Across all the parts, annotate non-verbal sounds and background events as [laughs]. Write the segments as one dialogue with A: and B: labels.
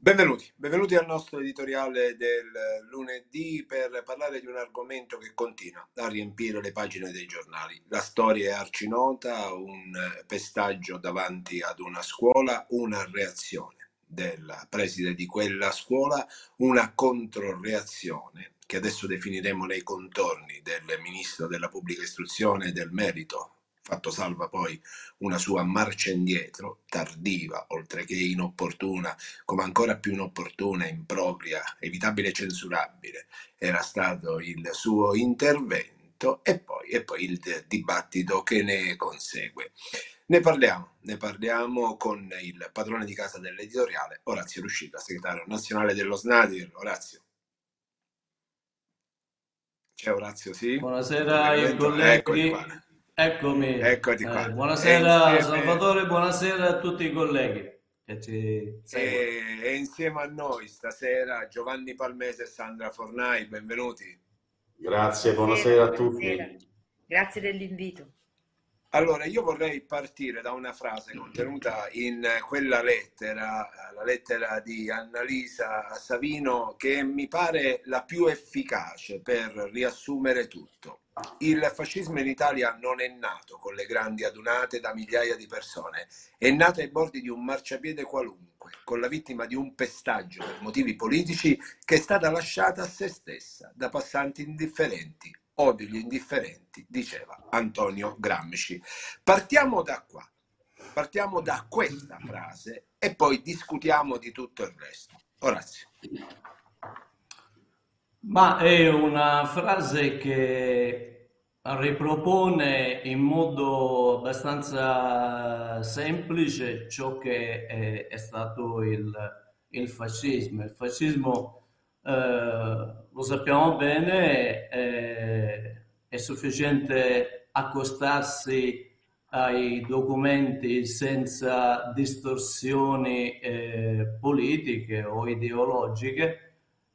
A: Benvenuti, benvenuti al nostro editoriale del lunedì per parlare di un argomento che continua a riempire le pagine dei giornali. La storia è arcinota, un pestaggio davanti ad una scuola, una reazione del preside di quella scuola, una controreazione che adesso definiremo nei contorni del ministro della pubblica istruzione e del merito fatto salva poi una sua marcia indietro, tardiva, oltre che inopportuna, come ancora più inopportuna, impropria, evitabile e censurabile, era stato il suo intervento e poi, e poi il dibattito che ne consegue. Ne parliamo, ne parliamo con il padrone di casa dell'editoriale, Orazio Ruscita, segretario nazionale dello SNADIR. Orazio. C'è Orazio, sì?
B: Buonasera ai colleghi. Eccomi. Eccoti qua. Eh, buonasera insieme... Salvatore, buonasera a tutti i colleghi che ci
A: seguono. E, insieme a noi stasera Giovanni Palmese e Sandra Fornai, benvenuti.
C: Grazie, buonasera, buonasera a tutti. Buonasera.
D: Grazie dell'invito.
A: Allora, io vorrei partire da una frase contenuta in quella lettera, la lettera di Annalisa Savino, che mi pare la più efficace per riassumere tutto. Il fascismo in Italia non è nato con le grandi adunate da migliaia di persone, è nato ai bordi di un marciapiede qualunque, con la vittima di un pestaggio per motivi politici che è stata lasciata a se stessa da passanti indifferenti. Odio gli indifferenti, diceva Antonio Gramsci. Partiamo da qua, partiamo da questa frase e poi discutiamo di tutto il resto. Orazio.
B: Ma è una frase che ripropone in modo abbastanza semplice ciò che è, è stato il, il, fascismo. Il fascismo, eh, lo sappiamo bene, è, è sufficiente accostarsi ai documenti senza distorsioni eh, politiche o ideologiche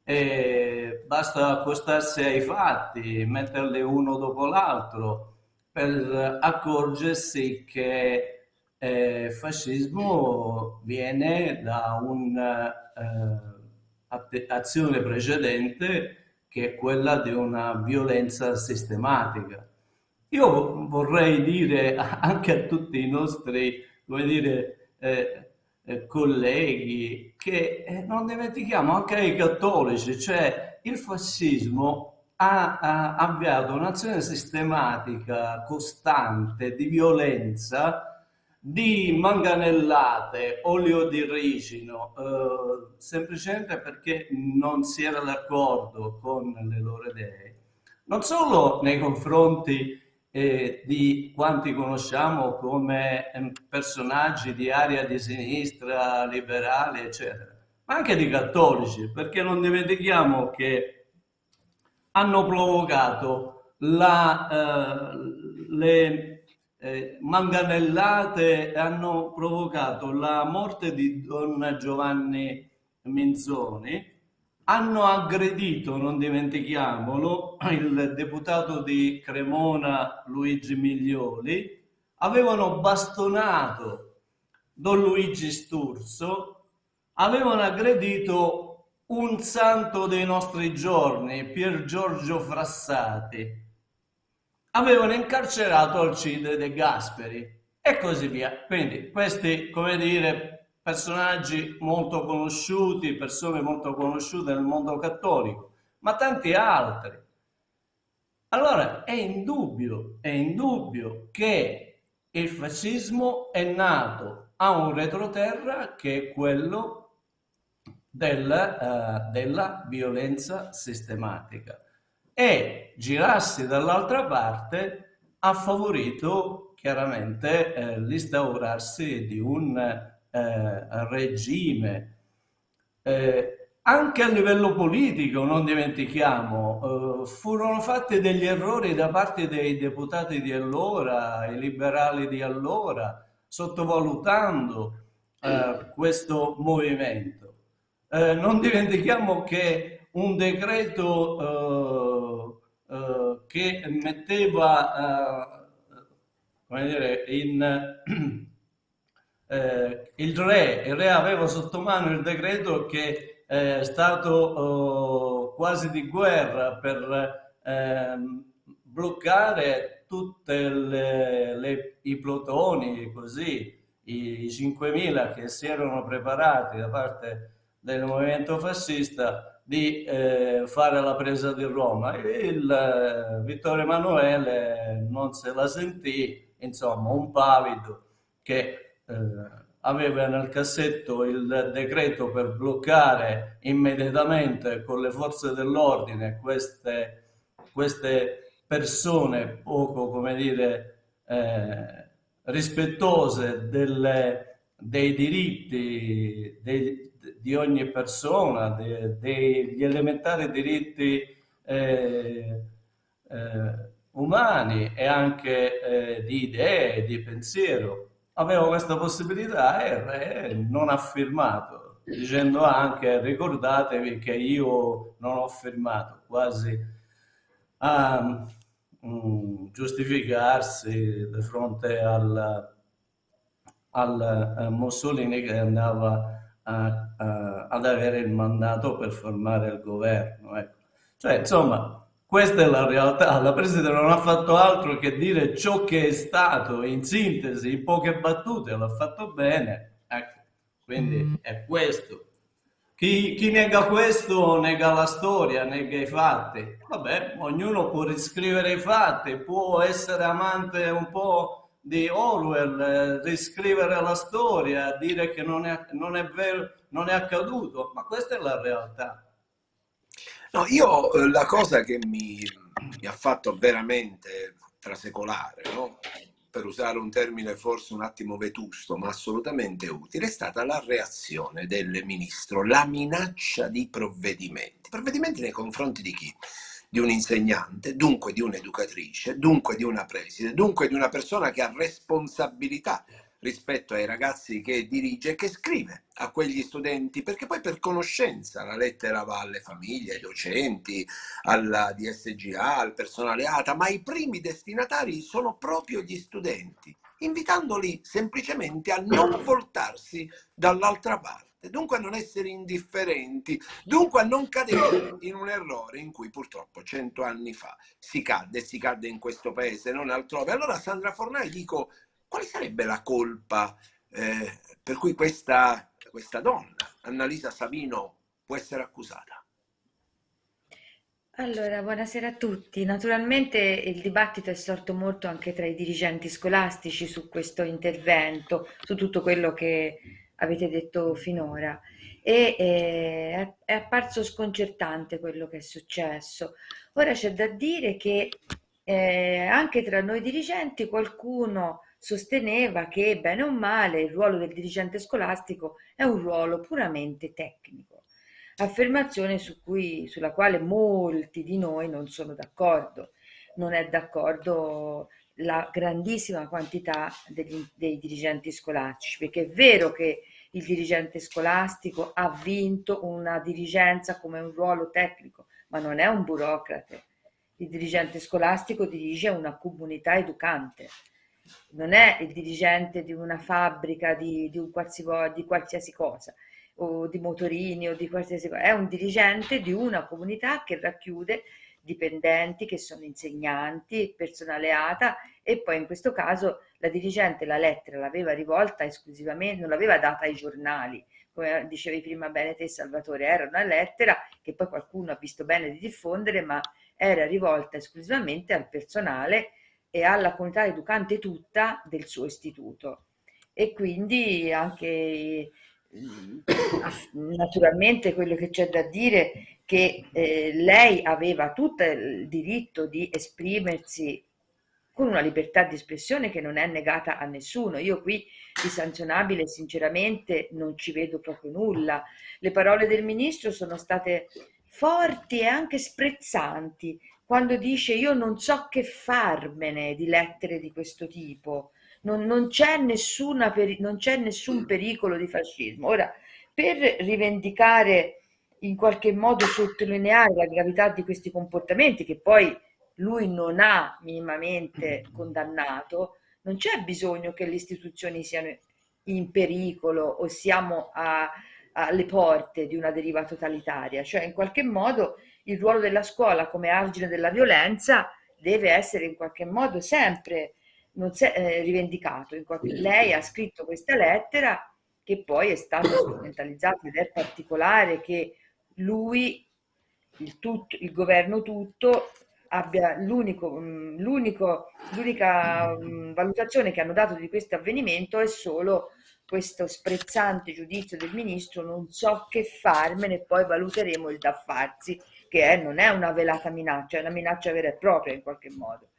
B: e basta accostarsi ai fatti, metterli uno dopo l'altro per accorgersi che eh, fascismo viene da un'azione eh, precedente che è quella di una violenza sistematica. Io vorrei dire [laughs] anche a tutti i nostri, come dire, eh, eh, colleghi che eh, non dimentichiamo anche ai cattolici, cioè il fascismo ha, ha avviato un'azione sistematica, costante di violenza, di manganellate, olio di ricino, eh, semplicemente perché non si era d'accordo con le loro idee, non solo nei confronti eh, di quanti conosciamo come ehm, personaggi di area di sinistra, liberale, eccetera, ma anche di cattolici, perché non dimentichiamo che hanno provocato la, eh, le eh, manganellate, hanno provocato la morte di Don Giovanni Minzoni, hanno aggredito, non dimentichiamolo, il deputato di Cremona Luigi Miglioli, avevano bastonato Don Luigi Sturzo, avevano aggredito un santo dei nostri giorni, Pier Giorgio Frassati, avevano incarcerato Alcide De Gasperi e così via. Quindi questi, come dire, personaggi molto conosciuti, persone molto conosciute nel mondo cattolico, ma tanti altri. Allora è indubbio, è indubbio che il fascismo è nato ha un retroterra che è quello del, uh, della violenza sistematica e girarsi dall'altra parte ha favorito chiaramente eh, l'instaurarsi di un eh, regime eh, anche a livello politico, non dimentichiamo, eh, furono fatti degli errori da parte dei deputati di allora, i liberali di allora, sottovalutando eh, questo movimento. Eh, non dimentichiamo che un decreto eh, che metteva come dire, in, [clears throat] il re, il re aveva sotto mano il decreto che è stato uh, quasi di guerra per eh, bloccare tutti i plotoni, così, i, i 5.000 che si erano preparati da parte del movimento fascista di eh, fare la presa di Roma. Il eh, Vittorio Emanuele non se la sentì, insomma, un pavido che eh, aveva nel cassetto il decreto per bloccare immediatamente con le forze dell'ordine queste, queste persone poco, come dire, eh, rispettose delle, dei diritti dei, di ogni persona, de, degli elementari diritti eh, eh, umani e anche eh, di idee, di pensiero avevo questa possibilità e il non ha firmato, dicendo anche ricordatevi che io non ho firmato, quasi a um, giustificarsi di fronte al, al uh, Mussolini che andava a, a, ad avere il mandato per formare il governo. Ecco. Cioè, insomma, questa è la realtà. La Presidente non ha fatto altro che dire ciò che è stato in sintesi, in poche battute, l'ha fatto bene. Ecco, quindi mm. è questo. Chi, chi, nega questo nega la storia, nega i fatti. Vabbè, ognuno può riscrivere i fatti, può essere amante un po' di Orwell, eh, riscrivere la storia, dire che non è, non è vero, non è accaduto, ma questa è la realtà.
A: No, io eh, la cosa che mi, mi ha fatto veramente trasecolare, no? per usare un termine forse un attimo vetusto, ma assolutamente utile, è stata la reazione del ministro, la minaccia di provvedimenti. Provvedimenti nei confronti di chi? Di un insegnante, dunque di un'educatrice, dunque di una preside, dunque di una persona che ha responsabilità rispetto ai ragazzi che dirige e che scrive a quegli studenti, perché poi per conoscenza la lettera va alle famiglie, ai docenti, alla DSGA, al personale ATA, ma i primi destinatari sono proprio gli studenti, invitandoli semplicemente a non voltarsi dall'altra parte, dunque a non essere indifferenti, dunque a non cadere in un errore in cui purtroppo cento anni fa si cadde, si cadde in questo paese, non altrove. Allora Sandra Fornai dico quale sarebbe la colpa eh, per cui questa, questa donna, Annalisa Savino, può essere accusata?
D: Allora, buonasera a tutti. Naturalmente il dibattito è sorto molto anche tra i dirigenti scolastici su questo intervento, su tutto quello che avete detto finora. E eh, è apparso sconcertante quello che è successo. Ora c'è da dire che eh, anche tra noi dirigenti qualcuno sosteneva che, bene o male, il ruolo del dirigente scolastico è un ruolo puramente tecnico, affermazione su cui, sulla quale molti di noi non sono d'accordo. Non è d'accordo la grandissima quantità degli, dei dirigenti scolastici, perché è vero che il dirigente scolastico ha vinto una dirigenza come un ruolo tecnico, ma non è un burocrate. Il dirigente scolastico dirige una comunità educante non è il dirigente di una fabbrica di, di, un di qualsiasi cosa o di motorini o di qualsiasi cosa, è un dirigente di una comunità che racchiude dipendenti che sono insegnanti, personale ATA e poi in questo caso la dirigente la lettera l'aveva rivolta esclusivamente, non l'aveva data ai giornali, come dicevi prima bene te Salvatore, era una lettera che poi qualcuno ha visto bene di diffondere, ma era rivolta esclusivamente al personale e alla comunità educante tutta del suo istituto. e quindi anche [clears throat] naturalmente quello che c'è da dire è che eh, lei aveva tutto il diritto di esprimersi con una libertà di espressione che non è negata a nessuno. Io qui di sanzionabile sinceramente non ci vedo proprio nulla. Le parole del ministro sono state forti e anche sprezzanti quando dice io non so che farmene di lettere di questo tipo. Non, non, c'è peri- non c'è nessun pericolo di fascismo. Ora, per rivendicare in qualche modo sottolineare la gravità di questi comportamenti che poi lui non ha minimamente condannato, non c'è bisogno che le istituzioni siano in pericolo o siamo a, alle porte di una deriva totalitaria, cioè in qualche modo il ruolo della scuola come argine della violenza deve essere in qualche modo sempre è eh, rivendicato. Lei ha scritto questa lettera che poi è stata [clears throat] strumentalizzata ed è particolare che lui, il, tutto, il governo tutto, abbia l'unico, mm, l'unico, l'unica mm, valutazione che hanno dato di questo avvenimento è solo questo sprezzante giudizio del ministro, non so che farmene, poi valuteremo il da farsi, che è, non è una velata minaccia, è una minaccia vera e propria in qualche modo.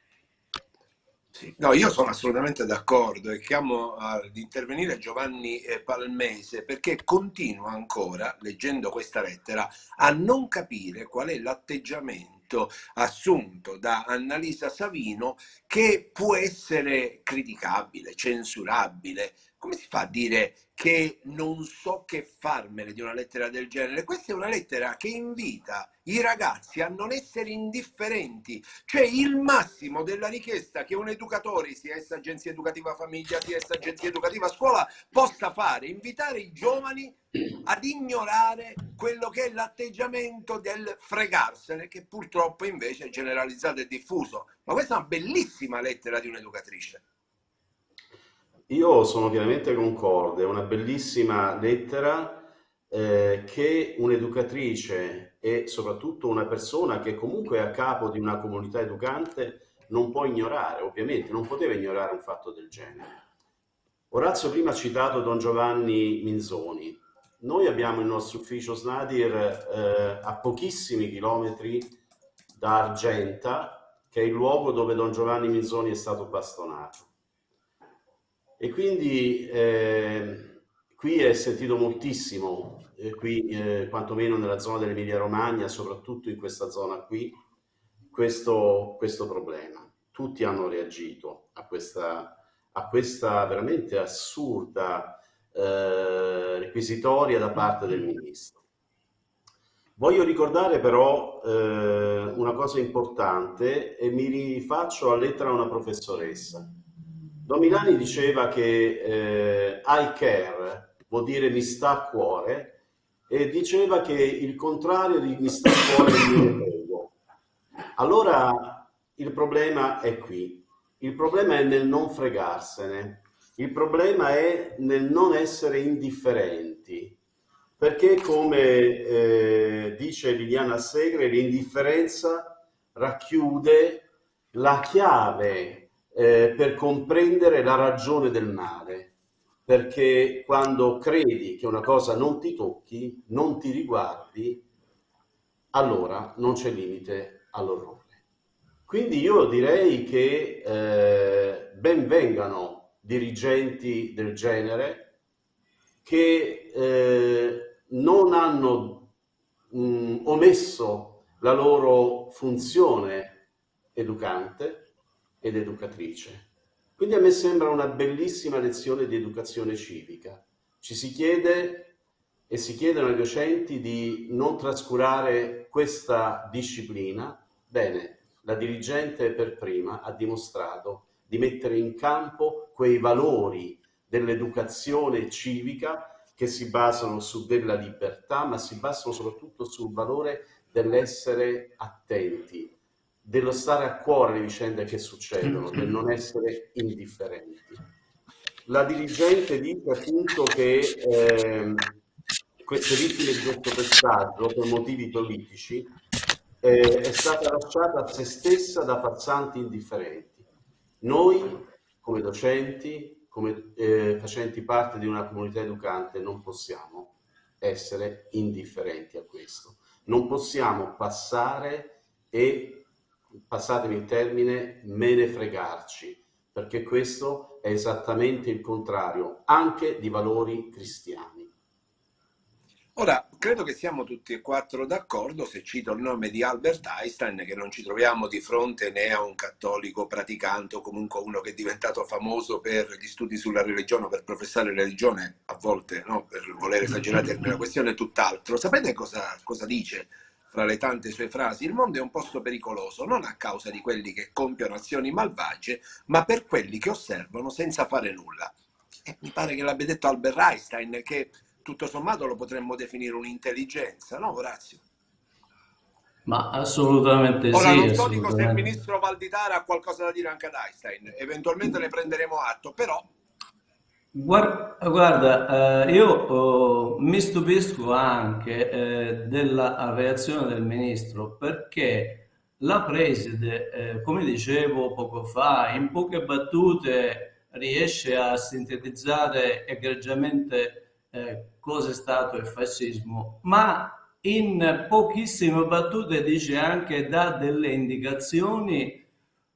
A: Sì. No, io sono assolutamente d'accordo e chiamo ad intervenire Giovanni eh, Palmese perché continuo ancora, leggendo questa lettera, a non capire qual è l'atteggiamento assunto da Annalisa Savino che può essere criticabile, censurabile. Come si fa a dire che non so che farmene di una lettera del genere. Questa è una lettera che invita i ragazzi a non essere indifferenti, cioè il massimo della richiesta che un educatore, sia essa agenzia educativa famiglia, sia essa agenzia educativa scuola, possa fare, invitare i giovani ad ignorare quello che è l'atteggiamento del fregarsene, che purtroppo invece è generalizzato e diffuso. Ma questa è una bellissima lettera di un'educatrice.
C: Io sono pienamente concorde, è una bellissima lettera eh, che un'educatrice e soprattutto una persona che comunque è a capo di una comunità educante non può ignorare, ovviamente, non poteva ignorare un fatto del genere. Orazio prima ha citato Don Giovanni Minzoni. Noi abbiamo il nostro ufficio Snadir eh, a pochissimi chilometri da Argenta, che è il luogo dove Don Giovanni Minzoni è stato bastonato. E quindi eh, qui è sentito moltissimo, eh, qui eh, quantomeno nella zona dell'Emilia Romagna, soprattutto in questa zona qui, questo, questo problema. Tutti hanno reagito a questa, a questa veramente assurda eh, requisitoria da parte del ministro. Voglio ricordare però eh, una cosa importante e mi rifaccio a lettera a una professoressa Domilani diceva che eh, I care vuol dire mi sta a cuore e diceva che il contrario di mi sta a cuore è mi prego. Allora il problema è qui, il problema è nel non fregarsene, il problema è nel non essere indifferenti, perché come eh, dice Liliana Segre, l'indifferenza racchiude la chiave eh, per comprendere la ragione del male, perché quando credi che una cosa non ti tocchi, non ti riguardi, allora non c'è limite all'orrore. Quindi io direi che eh, ben vengano dirigenti del genere che eh, non hanno mh, omesso la loro funzione educante, ed educatrice. Quindi a me sembra una bellissima lezione di educazione civica. Ci si chiede e si chiedono ai docenti di non trascurare questa disciplina. Bene, la dirigente per prima ha dimostrato di mettere in campo quei valori dell'educazione civica che si basano su della libertà, ma si basano soprattutto sul valore dell'essere attenti, dello stare a cuore le vicende che succedono, del non essere indifferenti. La dirigente dice appunto che eh, queste vittime di questo pestaggio, per motivi politici, eh, è stata lasciata a se stessa da passanti indifferenti. Noi, come docenti, come eh, facenti parte di una comunità educante non possiamo essere indifferenti a questo. Non possiamo passare e, passatemi il termine, me ne fregarci, perché questo è esattamente il contrario anche di valori cristiani.
A: Ora, credo che siamo tutti e quattro d'accordo se cito il nome di Albert Einstein, che non ci troviamo di fronte né a un cattolico praticante o comunque uno che è diventato famoso per gli studi sulla religione, per professare religione, a volte no, per voler esagerare la questione è tutt'altro. Sapete cosa, cosa dice fra le tante sue frasi? Il mondo è un posto pericoloso, non a causa di quelli che compiono azioni malvagie, ma per quelli che osservano senza fare nulla. E mi pare che l'abbia detto Albert Einstein, che tutto sommato lo potremmo definire un'intelligenza, no Orazio?
B: Ma assolutamente
A: Ora,
B: sì.
A: non so dico se il ministro Valditara ha qualcosa da dire anche ad Einstein, eventualmente ne prenderemo atto, però...
B: Guarda, eh, io eh, mi stupisco anche eh, della reazione del ministro perché la preside, eh, come dicevo poco fa, in poche battute riesce a sintetizzare egregiamente eh, cosa è stato il fascismo, ma in pochissime battute dice anche, dà delle indicazioni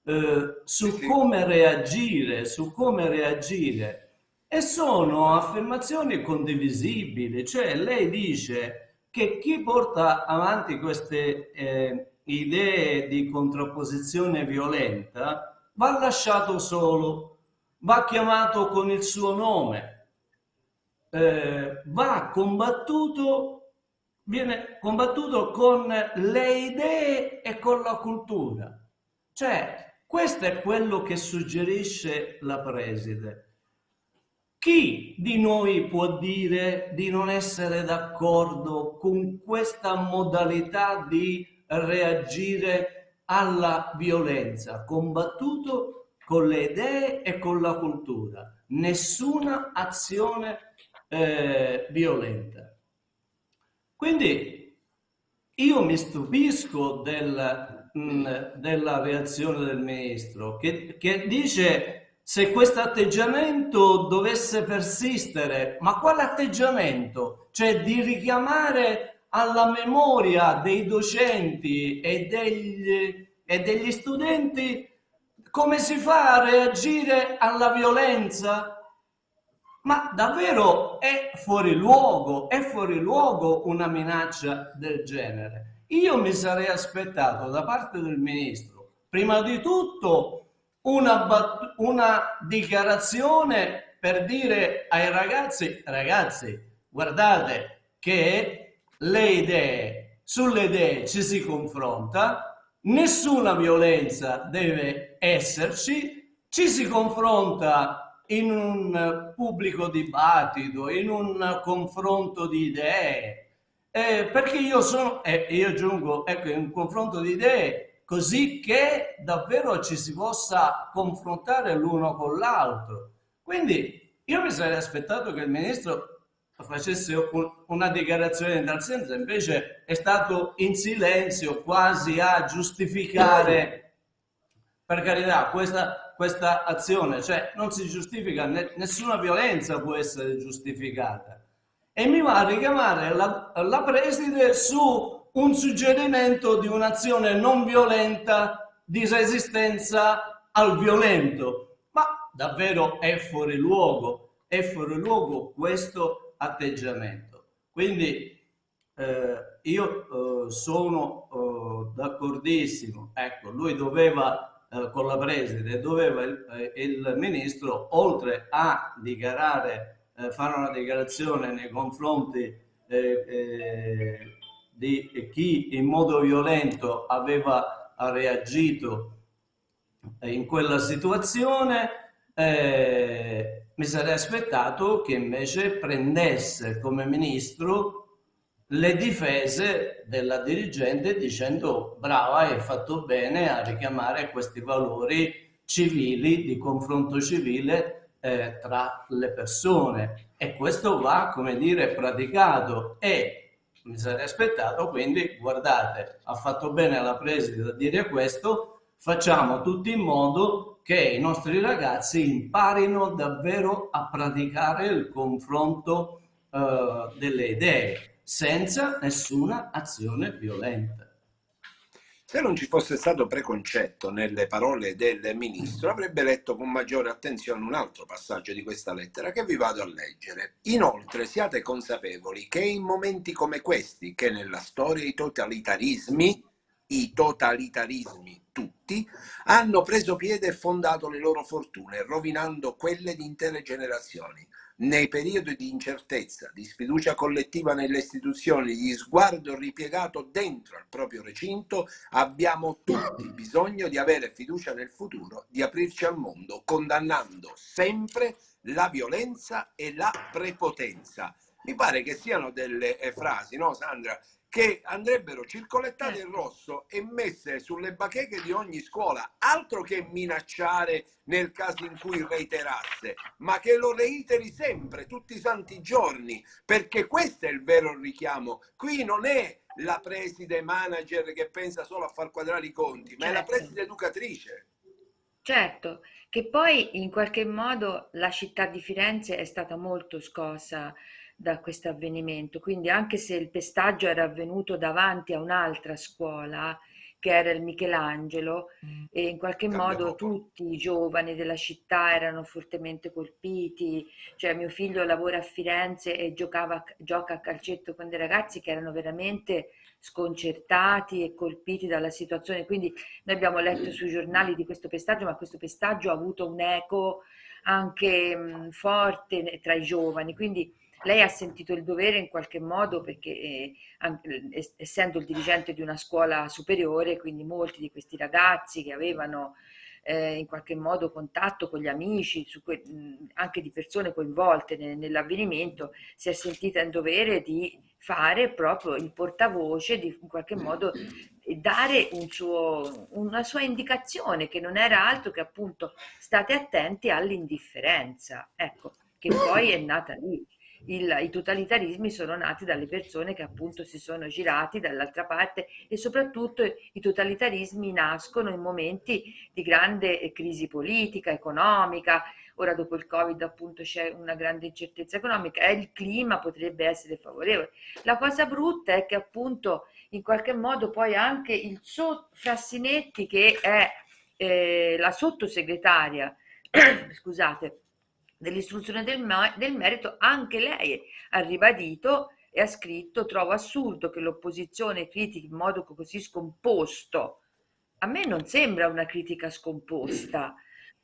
B: eh, su come reagire, su come reagire. E sono affermazioni condivisibili, cioè lei dice che chi porta avanti queste eh, idee di contrapposizione violenta va lasciato solo, va chiamato con il suo nome, eh, va combattuto, viene combattuto con le idee e con la cultura. Cioè, questo è quello che suggerisce la preside. Chi di noi può dire di non essere d'accordo con questa modalità di reagire alla violenza, combattuto con le idee e con la cultura? Nessuna azione eh, violenta. Quindi io mi stupisco del, mh, mm, della reazione del ministro che, che dice se questo atteggiamento dovesse persistere, ma quale atteggiamento? Cioè di richiamare alla memoria dei docenti e degli, e degli studenti come si fa a reagire alla violenza? Ma davvero è fuori luogo, è fuori luogo una minaccia del genere. Io mi sarei aspettato da parte del ministro, prima di tutto, una, una dichiarazione per dire ai ragazzi, ragazzi, guardate che le idee, sulle idee ci si confronta, nessuna violenza deve esserci, ci si confronta in un pubblico dibattito, in un confronto di idee. Eh, perché io sono, e eh, io aggiungo, ecco, in un confronto di idee, così che davvero ci si possa confrontare l'uno con l'altro. Quindi io mi sarei aspettato che il ministro facesse un, una dichiarazione in tal senso, invece è stato in silenzio quasi a giustificare, per carità, questa questa azione, cioè non si giustifica, nessuna violenza può essere giustificata. E mi va a richiamare la, la preside su un suggerimento di un'azione non violenta di resistenza al violento. Ma davvero è fuori luogo, è fuori luogo questo atteggiamento. Quindi eh, io eh, sono eh, d'accordissimo, ecco, lui doveva eh, con la preside doveva il, eh, il, ministro, oltre a dichiarare, eh, fare una dichiarazione nei confronti eh, di chi in modo violento aveva reagito in quella situazione, mi sarei aspettato che invece prendesse come ministro le difese della dirigente dicendo brava, hai fatto bene a richiamare questi valori civili, di confronto civile eh, tra le persone. E questo va, come dire, praticato. E mi sarei aspettato quindi, guardate, ha fatto bene la preside a dire questo, facciamo tutti in modo che i nostri ragazzi imparino davvero a praticare il confronto eh, delle idee senza nessuna azione violenta.
A: Se non ci fosse stato preconcetto nelle parole del ministro, avrebbe letto con maggiore attenzione un altro passaggio di questa lettera che vi vado a leggere. Inoltre siate consapevoli che in momenti come questi, che nella storia i totalitarismi, i totalitarismi tutti, hanno preso piede e fondato le loro fortune, rovinando quelle di intere generazioni nei periodi di incertezza, di sfiducia collettiva nelle istituzioni, di sguardo ripiegato dentro al proprio recinto, abbiamo tutti bisogno di avere fiducia nel futuro, di aprirci al mondo, condannando sempre la violenza e la prepotenza. Mi pare che siano delle eh, frasi, no Sandra, che andrebbero circolettate in rosso e messe sulle bacheche di ogni scuola, altro che minacciare nel caso in cui reiterasse, ma che lo reiteri sempre, tutti i santi giorni, perché questo è il vero richiamo. Qui non è la preside manager che pensa solo a far quadrare i conti, ma certo. è la certo. preside educatrice.
D: Certo, che poi in qualche modo la città di Firenze è stata molto scossa da questo avvenimento. Quindi anche se il pestaggio era avvenuto davanti a un'altra scuola, che era il Michelangelo, mm. e in qualche Cambia modo poco. tutti i giovani della città erano fortemente colpiti. Cioè, mio figlio lavora a Firenze e giocava, gioca a calcetto con dei ragazzi che erano veramente sconcertati e colpiti dalla situazione. Quindi noi abbiamo letto sui giornali di questo pestaggio, ma questo pestaggio ha avuto un eco anche mh, forte tra i giovani. Quindi lei ha sentito il dovere in qualche modo perché eh, essendo il dirigente di una scuola superiore, quindi molti di questi ragazzi che avevano eh, in qualche modo contatto con gli amici, que- anche di persone coinvolte ne- nell'avvenimento, si è sentita in dovere di fare proprio il portavoce, di in qualche modo dare un suo, una sua indicazione che non era altro che appunto state attenti all'indifferenza, ecco, che poi è nata lì il, i totalitarismi sono nati dalle persone che appunto si sono girati dall'altra parte e soprattutto i totalitarismi nascono in momenti di grande crisi politica, economica. Ora dopo il Covid appunto c'è una grande incertezza economica e il clima potrebbe essere favorevole. La cosa brutta è che appunto in qualche modo poi anche il so- Frassinetti che è eh, la sottosegretaria, [clears throat] scusate, dell'istruzione del, del merito, anche lei ha ribadito e ha scritto trovo assurdo che l'opposizione critichi in modo così scomposto. A me non sembra una critica scomposta.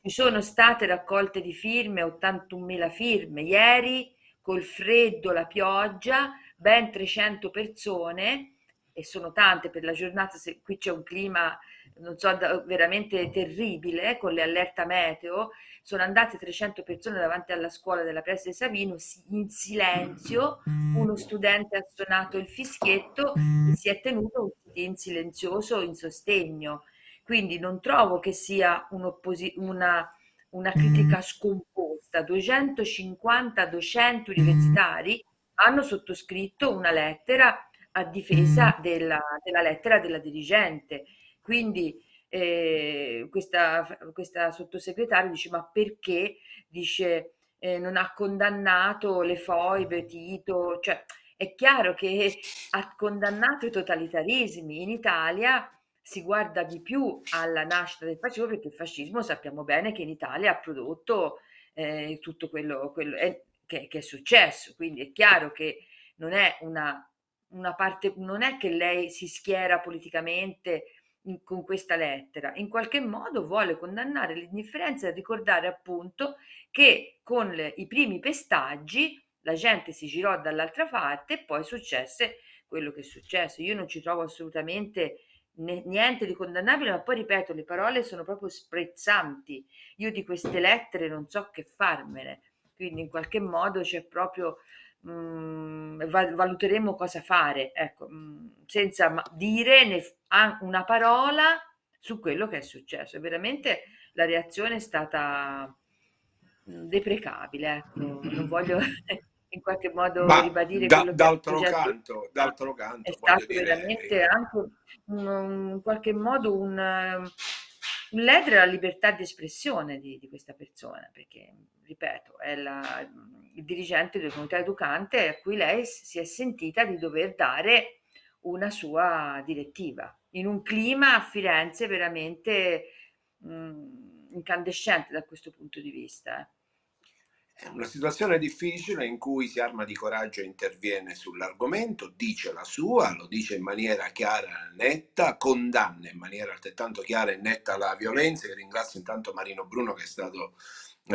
D: Ci sono state raccolte di firme, 81.000 firme. Ieri, col freddo, la pioggia, ben 300 persone, e sono tante per la giornata, se qui c'è un clima non so, veramente terribile, con le allerta meteo, sono andate 300 persone davanti alla scuola della Preste Savino in silenzio, uno studente ha suonato il fischietto e si è tenuto in silenzioso in sostegno. Quindi non trovo che sia una, una critica scomposta. 250 docenti universitari hanno sottoscritto una lettera a difesa della, della lettera della dirigente quindi eh, questa, questa sottosegretaria dice ma perché? Dice eh, non ha condannato le foibe, Tito, cioè è chiaro che ha condannato i totalitarismi. In Italia si guarda di più alla nascita del fascismo perché il fascismo sappiamo bene che in Italia ha prodotto eh, tutto quello, quello è, che, che, è successo, quindi è chiaro che non è una, una parte, non è che lei si schiera politicamente in, con questa lettera, in qualche modo vuole condannare l'indifferenza e ricordare appunto che con le, i primi pestaggi la gente si girò dall'altra parte e poi successe quello che è successo. Io non ci trovo assolutamente niente di condannabile, ma poi ripeto, le parole sono proprio sprezzanti. Io di queste lettere non so che farmene, quindi in qualche modo c'è proprio mh, mm, valuteremo cosa fare, ecco, mh, mm, senza dire ne, una parola su quello che è successo. Veramente la reazione è stata mm, deprecabile, ecco. non voglio [laughs] in qualche modo Ma ribadire
A: da, quello d'altro canto, d'altro canto
D: è stato dire... veramente anche in qualche modo un ledere la libertà di espressione di, di questa persona, perché, ripeto, è la, il dirigente della comunità educante a cui lei si è sentita di dover dare una sua direttiva, in un clima a Firenze veramente mh, incandescente da questo punto di vista. Eh.
A: È una situazione difficile in cui si arma di coraggio e interviene sull'argomento, dice la sua, lo dice in maniera chiara e netta, condanna in maniera altrettanto chiara e netta la violenza. Io ringrazio intanto Marino Bruno che è stato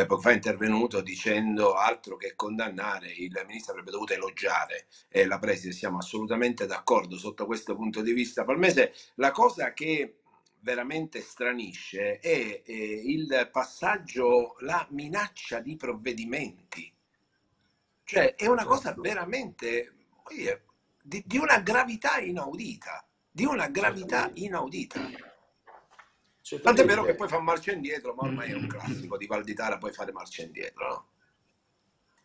A: poco fa intervenuto dicendo altro che condannare, il ministro avrebbe dovuto elogiare e la preside, siamo assolutamente d'accordo sotto questo punto di vista. Palmese, la cosa che veramente stranisce è, è il passaggio, la minaccia di provvedimenti. Cioè è una cosa certo. veramente dire, di, di, una gravità inaudita, di una gravità inaudita. Tant'è vero che poi fa marcia indietro, ma ormai è un classico di Valditara poi fare marcia indietro, no?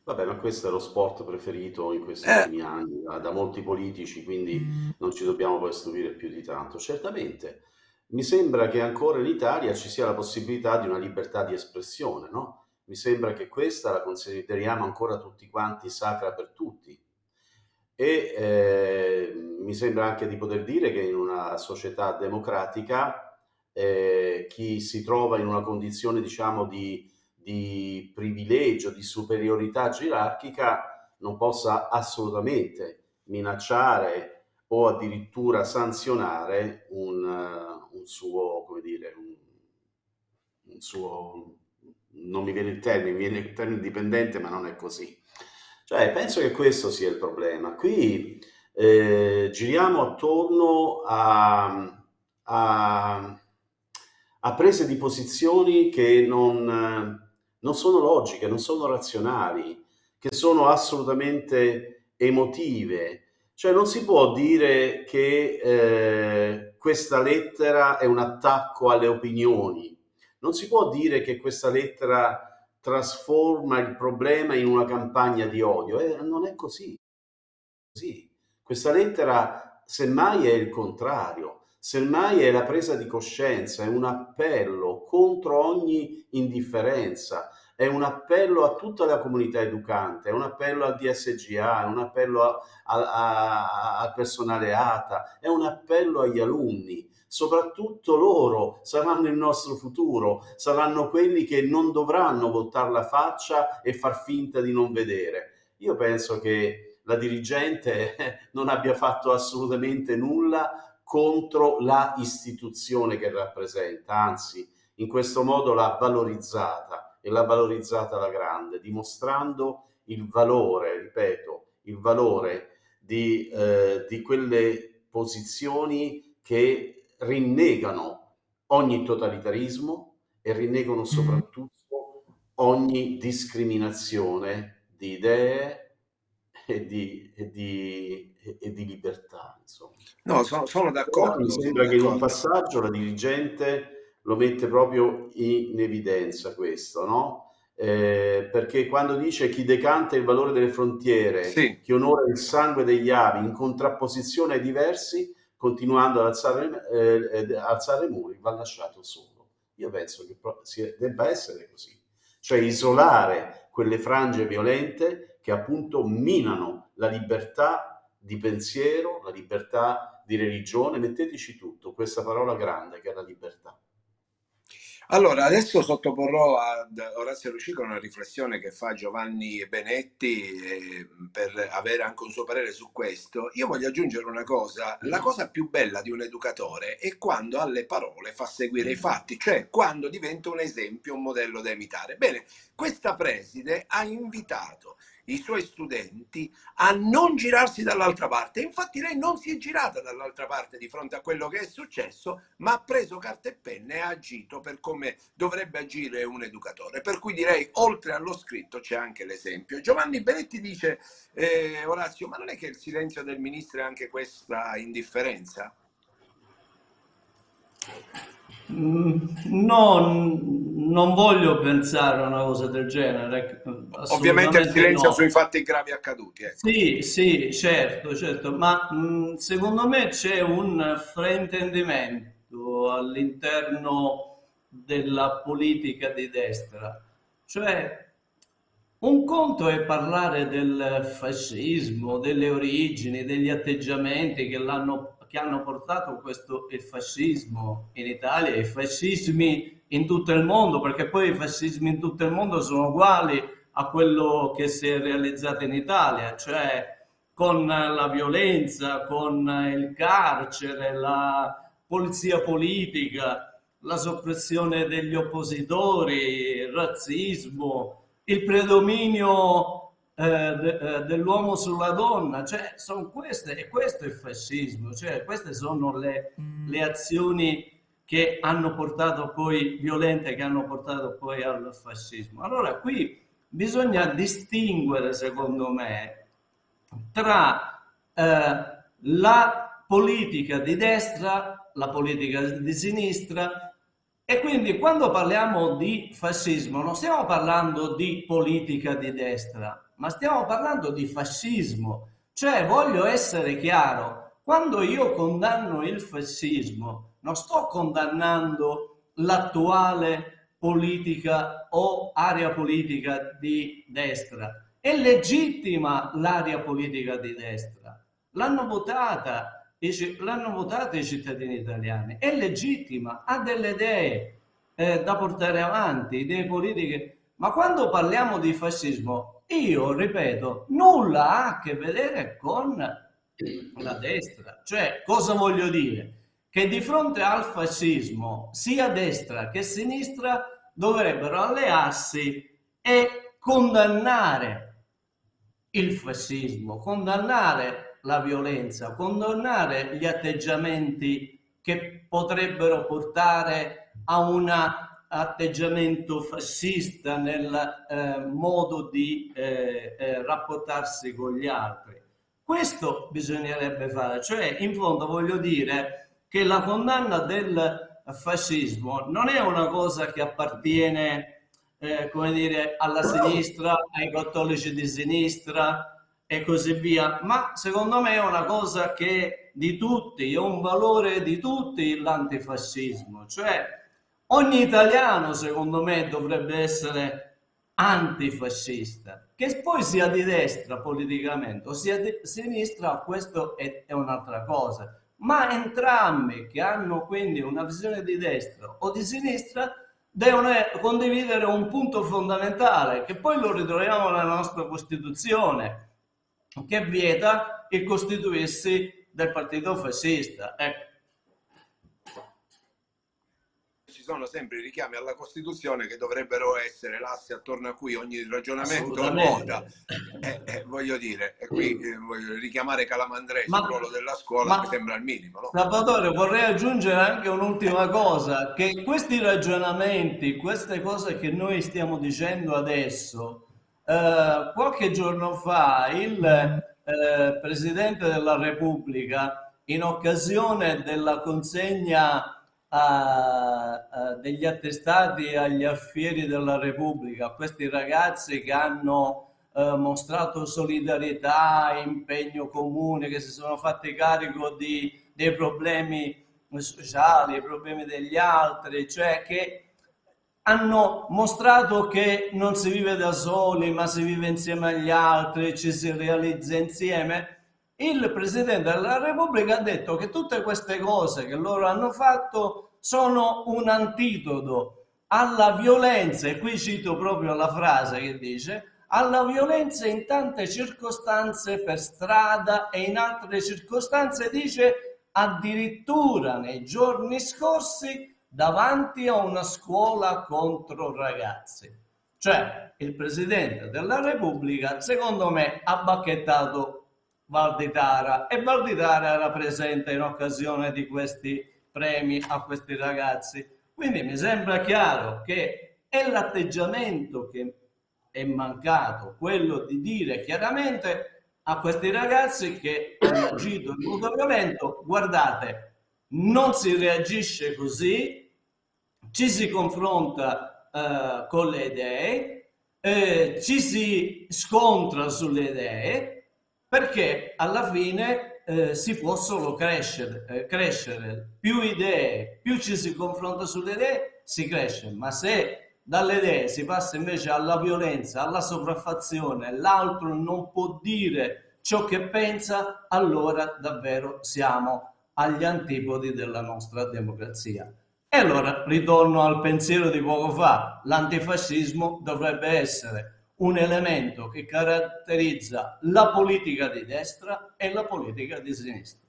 C: Vabbè, ma questo è lo sport preferito in questi eh. ultimi anni da, da molti politici, quindi non ci dobbiamo poi stupire più di tanto. Certamente, mi sembra che ancora in Italia ci sia la possibilità di una libertà di espressione, no? Mi sembra che questa la consideriamo ancora tutti quanti sacra per tutti. E eh, mi sembra anche di poter dire che in una società democratica eh, chi si trova in una condizione, diciamo, di, di privilegio, di superiorità gerarchica, non possa assolutamente minacciare o addirittura sanzionare un, un suo, come dire, un, un suo, non mi viene il termine, mi viene il termine dipendente, ma non è così. Cioè, penso che questo sia il problema. Qui eh, giriamo attorno a, a, a, prese di posizioni che non, non sono logiche, non sono razionali, che sono assolutamente emotive. Cioè non si può dire che eh, questa lettera è un attacco alle opinioni. Non si può dire che questa lettera trasforma il problema in una campagna di odio. Eh, non è così. così. Questa lettera semmai è il contrario, semmai è la presa di coscienza, è un appello contro ogni indifferenza, è un appello a tutta la comunità educante, è un appello al DSGA, è un appello al personale ATA, è un appello agli alunni. Soprattutto loro saranno il nostro futuro, saranno quelli che non dovranno voltare la faccia e far finta di non vedere. Io penso che la dirigente [laughs] non abbia fatto assolutamente nulla contro la istituzione che rappresenta, anzi in questo modo l'ha valorizzata e l'ha valorizzata alla grande, dimostrando il valore, ripeto, il valore di, eh, di quelle posizioni che rinnegano ogni totalitarismo e rinnegano mm. soprattutto ogni discriminazione di idee e di, e di, e di libertà. Insomma.
A: No, sono, sono d'accordo.
C: mi sembra che in un passaggio la dirigente lo mette proprio in evidenza questo, no? Eh, perché quando dice chi decanta il valore delle frontiere, sì. chi onora il sangue degli avi in contrapposizione ai diversi, continuando ad alzare, eh, alzare muri, va lasciato solo. Io penso che debba essere così, cioè isolare quelle frange violente che appunto minano la libertà di pensiero, la libertà di religione, metteteci tutto, questa parola grande che è la libertà.
A: Allora, adesso sottoporrò ad Orazio Lucico una riflessione che fa Giovanni Benetti eh, per avere anche un suo parere su questo. Io voglio aggiungere una cosa, la cosa più bella di un educatore è quando alle parole fa seguire i fatti, cioè quando diventa un esempio, un modello da imitare. Bene, questa preside ha invitato i suoi studenti a non girarsi dall'altra parte. Infatti lei non si è girata dall'altra parte di fronte a quello che è successo, ma ha preso carta e penna e ha agito per come dovrebbe agire un educatore. Per cui direi, oltre allo scritto c'è anche l'esempio. Giovanni Benetti dice, eh, Orazio, ma non è che il silenzio del ministro è anche questa indifferenza?
B: Mm, no, non voglio pensare a una cosa del genere.
A: Ovviamente il silenzio no. sui fatti gravi accaduti.
B: Ecco. Sì, sì, certo, certo, ma mh, mm, secondo me c'è un fraintendimento all'interno della politica di destra. Cioè, un conto è parlare del fascismo, delle origini, degli atteggiamenti che, che hanno portato questo il fascismo in Italia, i fascismi in tutto il mondo, perché poi i fascismi in tutto il mondo sono uguali a quello che si è realizzato in Italia, cioè con la violenza, con il carcere, la polizia politica, la soppressione degli oppositori, il razzismo, il predominio eh, eh, dell'uomo sulla donna, cioè sono queste, e questo è il fascismo, cioè queste sono le, mm. le azioni che hanno portato poi, violente, che hanno portato poi al fascismo. Allora qui bisogna distinguere, secondo me, tra eh, la politica di destra, la politica di sinistra e quindi quando parliamo di fascismo non stiamo parlando di politica di destra, ma stiamo parlando di fascismo. Cioè, voglio essere chiaro, quando io condanno il fascismo, non sto condannando l'attuale politica o area politica di destra. È legittima l'area politica di destra. L'hanno votata l'hanno votato i cittadini italiani, è legittima, ha delle idee eh, da portare avanti, idee politiche, ma quando parliamo di fascismo, io ripeto, nulla ha a che vedere con la destra. Cioè, cosa voglio dire? Che di fronte al fascismo, sia destra che sinistra dovrebbero allearsi e condannare il fascismo, condannare la violenza, condannare gli atteggiamenti che potrebbero portare a un atteggiamento fascista nel eh, modo di eh, eh, rapportarsi con gli altri. Questo bisognerebbe fare, cioè in fondo voglio dire che la condanna del fascismo non è una cosa che appartiene, eh, come dire, alla sinistra, ai cattolici di sinistra, e così via, ma secondo me è una cosa che di tutti, è un valore di tutti l'antifascismo, cioè ogni italiano secondo me dovrebbe essere antifascista, che poi sia di destra politicamente o sia di sinistra, questo è, è un'altra cosa, ma entrambi che hanno quindi una visione di destra o di sinistra devono condividere un punto fondamentale che poi lo ritroviamo nella nostra Costituzione che vieta il costituirsi del partito fascista. Ecco.
A: Ci sono sempre i richiami alla Costituzione che dovrebbero essere l'asse attorno a cui ogni ragionamento ruota. Eh, eh, voglio dire, e qui eh, voglio richiamare Calamandrei sul ruolo della scuola, mi sembra il minimo. No?
B: Salvatore, vorrei aggiungere anche un'ultima cosa, che questi ragionamenti, queste cose che noi stiamo dicendo adesso, eh, qualche giorno fa il eh, Presidente della Repubblica, in occasione della consegna a, a degli attestati agli alfieri della Repubblica, questi ragazzi che hanno eh, mostrato solidarietà, impegno comune, che si sono fatti carico di, dei problemi sociali, dei problemi degli altri, cioè che hanno mostrato che non si vive da soli, ma si vive insieme agli altri, ci si realizza insieme. Il Presidente della Repubblica ha detto che tutte queste cose che loro hanno fatto sono un antidoto alla violenza, e qui cito proprio la frase che dice, alla violenza in tante circostanze per strada e in altre circostanze dice addirittura nei giorni scorsi davanti a una scuola contro ragazzi. Cioè, il Presidente della Repubblica, secondo me, ha bacchettato Valditara e Valditara era presente in occasione di questi premi a questi ragazzi. Quindi mi sembra chiaro che è l'atteggiamento che è mancato, quello di dire chiaramente a questi ragazzi che hanno agito in modo violento, guardate, non si reagisce così, ci si confronta eh, con le idee, eh, ci si scontra sulle idee, perché alla fine eh, si può solo crescere, eh, crescere. Più idee, più ci si confronta sulle idee, si cresce, ma se dalle idee si passa invece alla violenza, alla sopraffazione, l'altro non può dire ciò che pensa, allora davvero siamo agli antipodi della nostra democrazia. E allora ritorno al pensiero di poco fa, l'antifascismo dovrebbe essere un elemento che caratterizza la politica di destra e la politica di sinistra.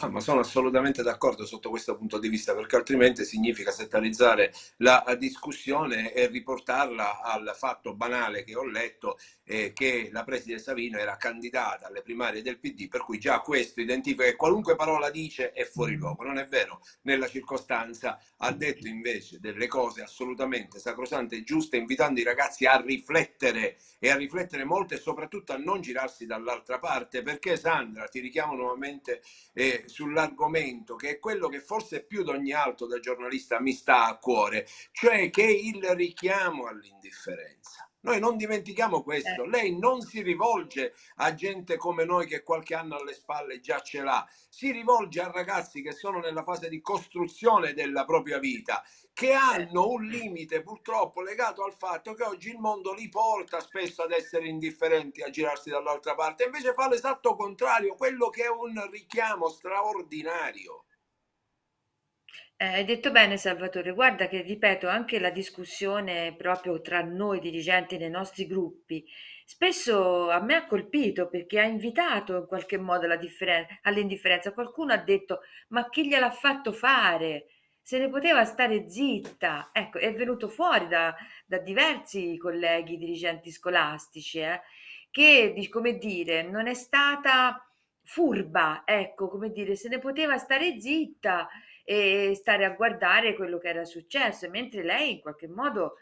A: Ah, ma sono assolutamente d'accordo sotto questo punto di vista, perché altrimenti significa settarizzare la discussione e riportarla al fatto banale che ho letto, eh, che la preside Savino era candidata alle primarie del PD, per cui già questo identifica che qualunque parola dice è fuori luogo. Non è vero, nella circostanza ha detto invece delle cose assolutamente sacrosante e giuste, invitando i ragazzi a riflettere e a riflettere molto e soprattutto a non girarsi dall'altra parte, perché Sandra, ti richiamo nuovamente eh, sull'argomento che è quello che forse più di ogni altro da giornalista mi sta a cuore, cioè che il richiamo all'indifferenza. Noi non dimentichiamo questo, eh. lei non si rivolge a gente come noi che qualche anno alle spalle già ce l'ha, si rivolge a ragazzi che sono nella fase di costruzione della propria vita, che hanno un limite purtroppo legato al fatto che oggi il mondo li porta spesso ad essere indifferenti, a girarsi dall'altra parte, invece fa l'esatto contrario, quello che è un richiamo straordinario.
D: Eh, hai detto bene Salvatore, guarda che ripeto anche la discussione proprio tra noi dirigenti nei nostri gruppi, spesso a me ha colpito perché ha invitato in qualche modo all'indifferenza. Qualcuno ha detto ma chi gliel'ha fatto fare? Se ne poteva stare zitta. Ecco, è venuto fuori da, da diversi colleghi dirigenti scolastici eh, che, come dire, non è stata furba, ecco, come dire, se ne poteva stare zitta e stare a guardare quello che era successo, mentre lei in qualche modo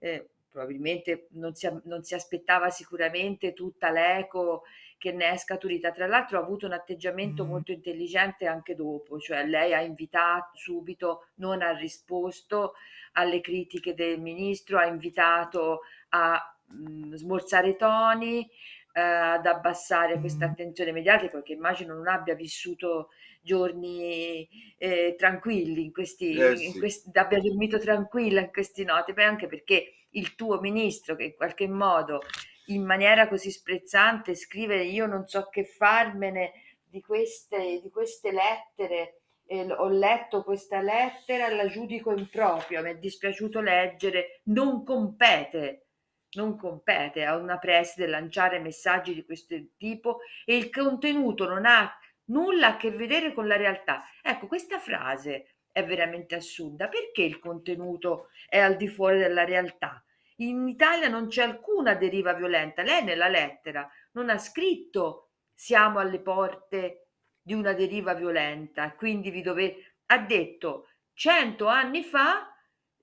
D: eh, probabilmente non si, non si, aspettava sicuramente tutta l'eco che ne è scaturita. Tra l'altro ha avuto un atteggiamento mm. molto intelligente anche dopo, cioè lei ha invitato subito, non ha risposto alle critiche del ministro, ha invitato a mh, smorzare i toni, eh, ad abbassare mm. questa attenzione mediatica, perché immagino non abbia vissuto giorni eh, tranquilli in questi, eh, sì. in questi, abbia dormito tranquilla in questi noti, poi anche perché il tuo ministro che in qualche modo in maniera così sprezzante scrive io non so che farmene di queste, di queste lettere, eh, ho letto questa lettera, la giudico impropria, mi è dispiaciuto leggere, non compete non compete a una preside lanciare messaggi di questo tipo e il contenuto non ha nulla a che vedere con la realtà. Ecco, questa frase è veramente assurda. Perché il contenuto è al di fuori della realtà? In Italia non c'è alcuna deriva violenta. Lei nella lettera non ha scritto siamo alle porte di una deriva violenta, quindi vi dovete... ha detto cento anni fa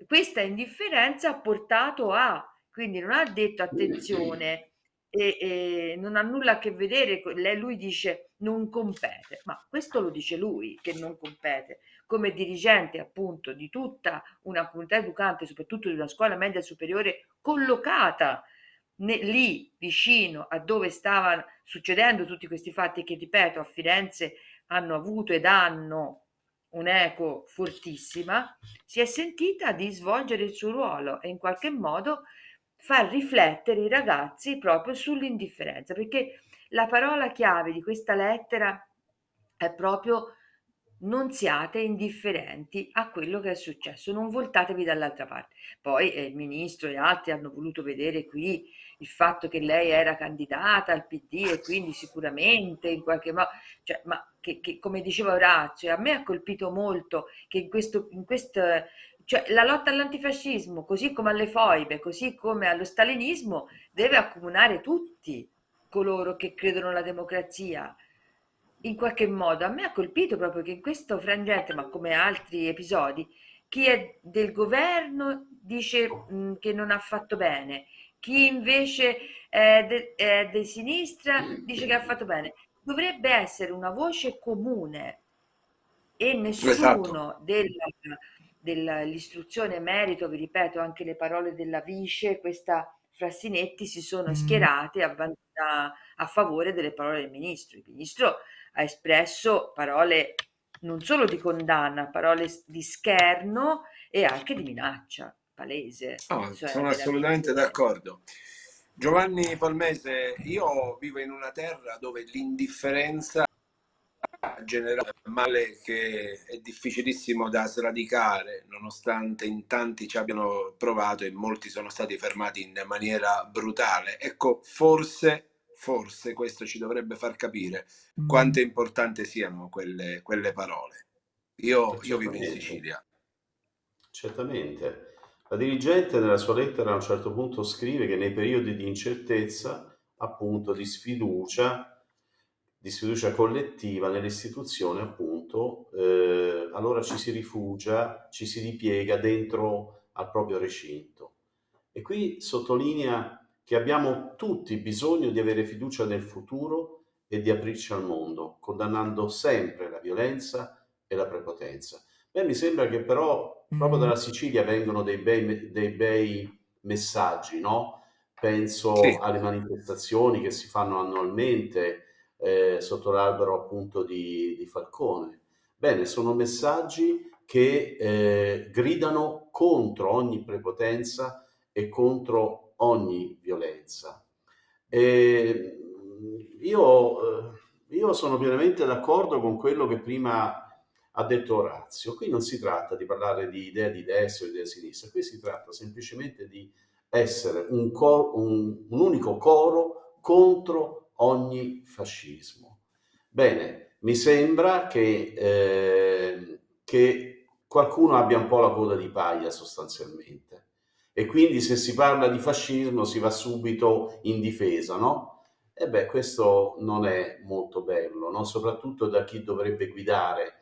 D: questa indifferenza ha portato a, quindi non ha detto attenzione, e, e non ha nulla a che vedere, lei, lui dice non compete, ma questo lo dice lui che non compete, come dirigente appunto di tutta una comunità educante, soprattutto di una scuola media superiore collocata ne, lì vicino a dove stavano succedendo tutti questi fatti che ripeto a Firenze hanno avuto ed hanno un'eco fortissima, si è sentita di svolgere il suo ruolo e in qualche modo far riflettere i ragazzi proprio sull'indifferenza, perché la parola chiave di questa lettera è proprio non siate indifferenti a quello che è successo, non voltatevi dall'altra parte. Poi eh, il ministro e altri hanno voluto vedere qui il fatto che lei era candidata al PD e quindi sicuramente in qualche modo, cioè, ma che, che, come diceva Orazio, a me ha colpito molto che in questo, in questo cioè, la lotta all'antifascismo, così come alle foibe, così come allo stalinismo, deve accomunare tutti coloro che credono alla democrazia. In qualche modo a me ha colpito proprio che in questo frangente, ma come altri episodi, chi è del governo dice mh, mm, che non ha fatto bene, chi invece è, de, è di sinistra dice che ha fatto bene. Dovrebbe essere una voce comune e nessuno esatto. della dell'istruzione merito, vi ripeto anche le parole della vice, questa Frassinetti si sono mm. schierate a, a, a, favore delle parole del ministro. Il ministro ha espresso parole non solo di condanna, parole di scherno e anche di minaccia palese.
A: Oh, cioè sono assolutamente d'accordo. Giovanni Palmese, io vivo in una terra dove l'indifferenza genera male che è difficilissimo da sradicare, nonostante in tanti ci abbiano provato e molti sono stati fermati in maniera brutale. Ecco, forse forse questo ci dovrebbe far capire mm. quanto importante siano quelle, quelle parole. Io, io vivo in Sicilia.
C: Certamente. La dirigente nella sua lettera a un certo punto scrive che nei periodi di incertezza, appunto di sfiducia, di sfiducia collettiva nell'istituzione, appunto, eh, allora ci si rifugia, ci si ripiega dentro al proprio recinto. E qui sottolinea che abbiamo tutti bisogno di avere fiducia nel futuro e di aprirci al mondo, condannando sempre la violenza e la prepotenza. Beh, mi sembra che però proprio dalla Sicilia vengono dei bei, dei bei messaggi, no? Penso sì. alle manifestazioni che si fanno annualmente eh, sotto l'albero appunto di, di, Falcone. Bene, sono messaggi che eh, gridano contro ogni prepotenza e contro ogni violenza. E io, eh, io sono pienamente d'accordo con quello che prima ha detto Orazio. Qui non si tratta di parlare di idea di destra o idea di sinistra, qui si tratta semplicemente di essere un, cor- un, un unico coro contro ogni fascismo. Bene, mi sembra che, eh, che qualcuno abbia un po' la coda di paglia sostanzialmente e quindi se si parla di fascismo si va subito in difesa, no? E beh, questo non è molto bello, no? soprattutto da chi dovrebbe guidare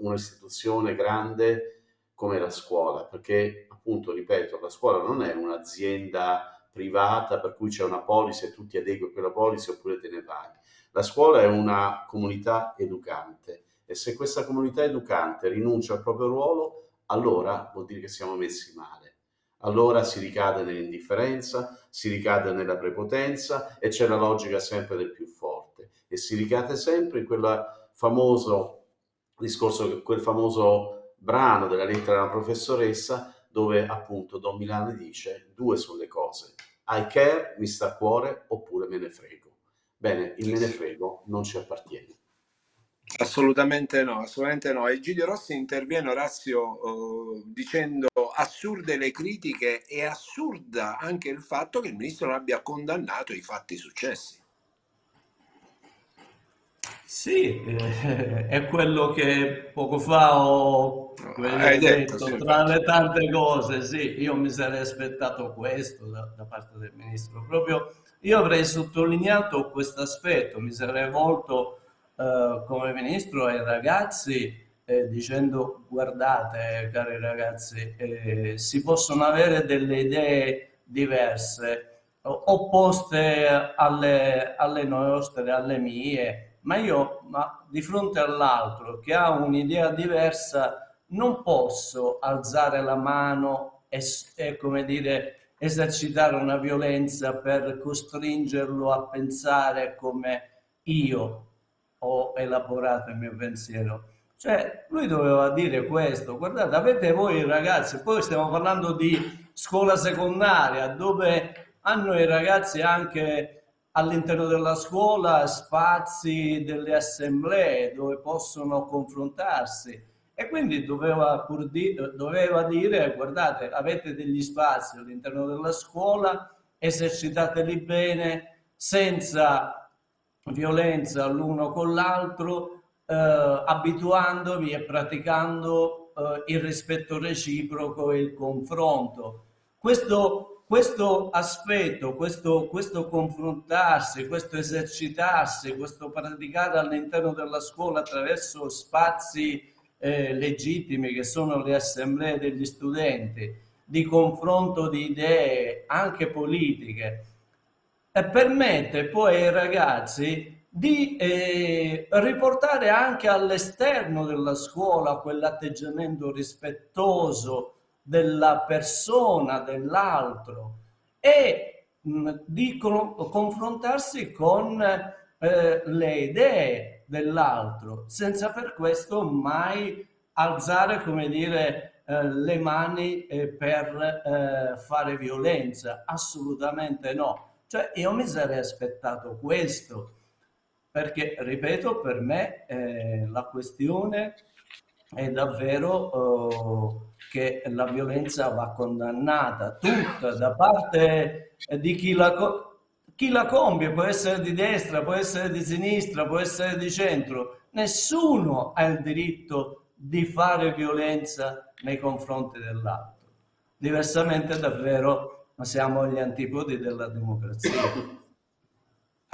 C: un'istituzione grande come la scuola, perché appunto, ripeto, la scuola non è un'azienda privata per cui c'è una policy e tu ti adegui a quella policy oppure te ne vai. La scuola è una comunità educante e se questa comunità educante rinuncia al proprio ruolo, allora vuol dire che siamo messi male allora si ricade nell'indifferenza, si ricade nella prepotenza e c'è la logica sempre del più forte e si ricade sempre in quel famoso discorso, quel famoso brano della lettera della professoressa dove appunto Don Milano dice due sono le cose, I care, mi sta a cuore oppure me ne frego. Bene, il me ne frego non ci appartiene.
A: Assolutamente no, assolutamente no. Egidio Rossi interviene, Orazio, uh, dicendo assurde le critiche e assurda anche il fatto che il ministro non abbia condannato i fatti successi.
B: Sì, eh, è quello che poco fa ho detto, detto sì, tra le tante cose, sì, io mi sarei aspettato questo da, da parte del ministro. Proprio io avrei sottolineato questo aspetto, mi sarei volto eh, come ministro ai ragazzi eh, dicendo guardate cari ragazzi eh, si possono avere delle idee diverse opposte alle, alle nostre, alle mie, ma io ma di fronte all'altro che ha un'idea diversa non posso alzare la mano e, e come dire esercitare una violenza per costringerlo a pensare come io ho elaborato il mio pensiero. Cioè, lui doveva dire questo, guardate, avete voi ragazzi, poi stiamo parlando di scuola secondaria, dove hanno i ragazzi anche all'interno della scuola spazi delle assemblee dove possono confrontarsi e quindi doveva, di, doveva dire guardate avete degli spazi all'interno della scuola esercitateli bene senza violenza l'uno con l'altro, eh, abituandovi e praticando eh, il rispetto reciproco e il confronto. Questo, questo aspetto, questo, questo confrontarsi, questo esercitarsi, questo praticare all'interno della scuola attraverso spazi eh, legittimi che sono le assemblee degli studenti, di confronto di idee anche politiche, e permette poi ai ragazzi di eh, riportare anche all'esterno della scuola quell'atteggiamento rispettoso della persona, dell'altro e di co- confrontarsi con eh, le idee dell'altro, senza per questo mai alzare, come dire, eh, le mani eh, per eh, fare violenza. Assolutamente no. Cioè, io mi sarei aspettato questo, perché, ripeto, per me eh, la questione è davvero che la violenza va condannata tutta da parte di chi la, chi la compie, può essere di destra, può essere di sinistra, può essere di centro. Nessuno ha il diritto di fare violenza nei confronti dell'altro. Diversamente davvero siamo agli antipodi della democrazia.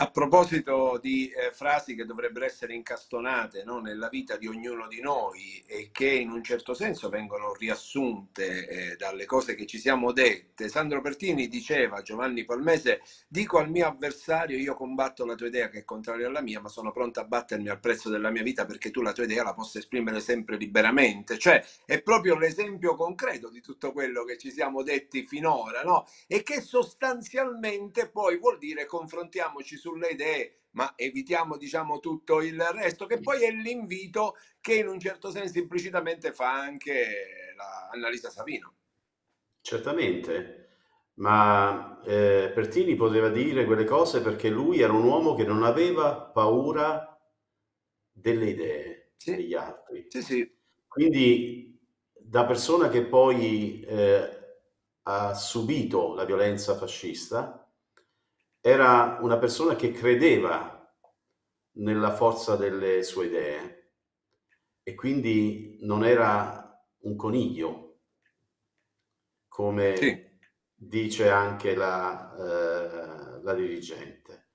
A: A proposito di eh, frasi che dovrebbero essere incastonate no, nella vita di ognuno di noi e che in un certo senso vengono riassunte eh, dalle cose che ci siamo dette, Sandro Pertini diceva, Giovanni Palmese, dico al mio avversario io combatto la tua idea che è contraria alla mia, ma sono pronto a battermi al prezzo della mia vita perché tu la tua idea la possa esprimere sempre liberamente. Cioè è proprio l'esempio concreto di tutto quello che ci siamo detti finora no? e che sostanzialmente poi vuol dire confrontiamoci su sulle idee, ma evitiamo diciamo tutto il resto, che poi è l'invito che in un certo senso implicitamente fa anche la Annalisa Savino.
C: Certamente, ma eh, Pertini poteva dire quelle cose perché lui era un uomo che non aveva paura delle idee sì. degli altri.
A: Sì, sì.
C: Quindi da persona che poi eh, ha subito la violenza fascista, era una persona che credeva nella forza delle sue idee e quindi non era un coniglio, come sì. dice anche la, eh, la dirigente.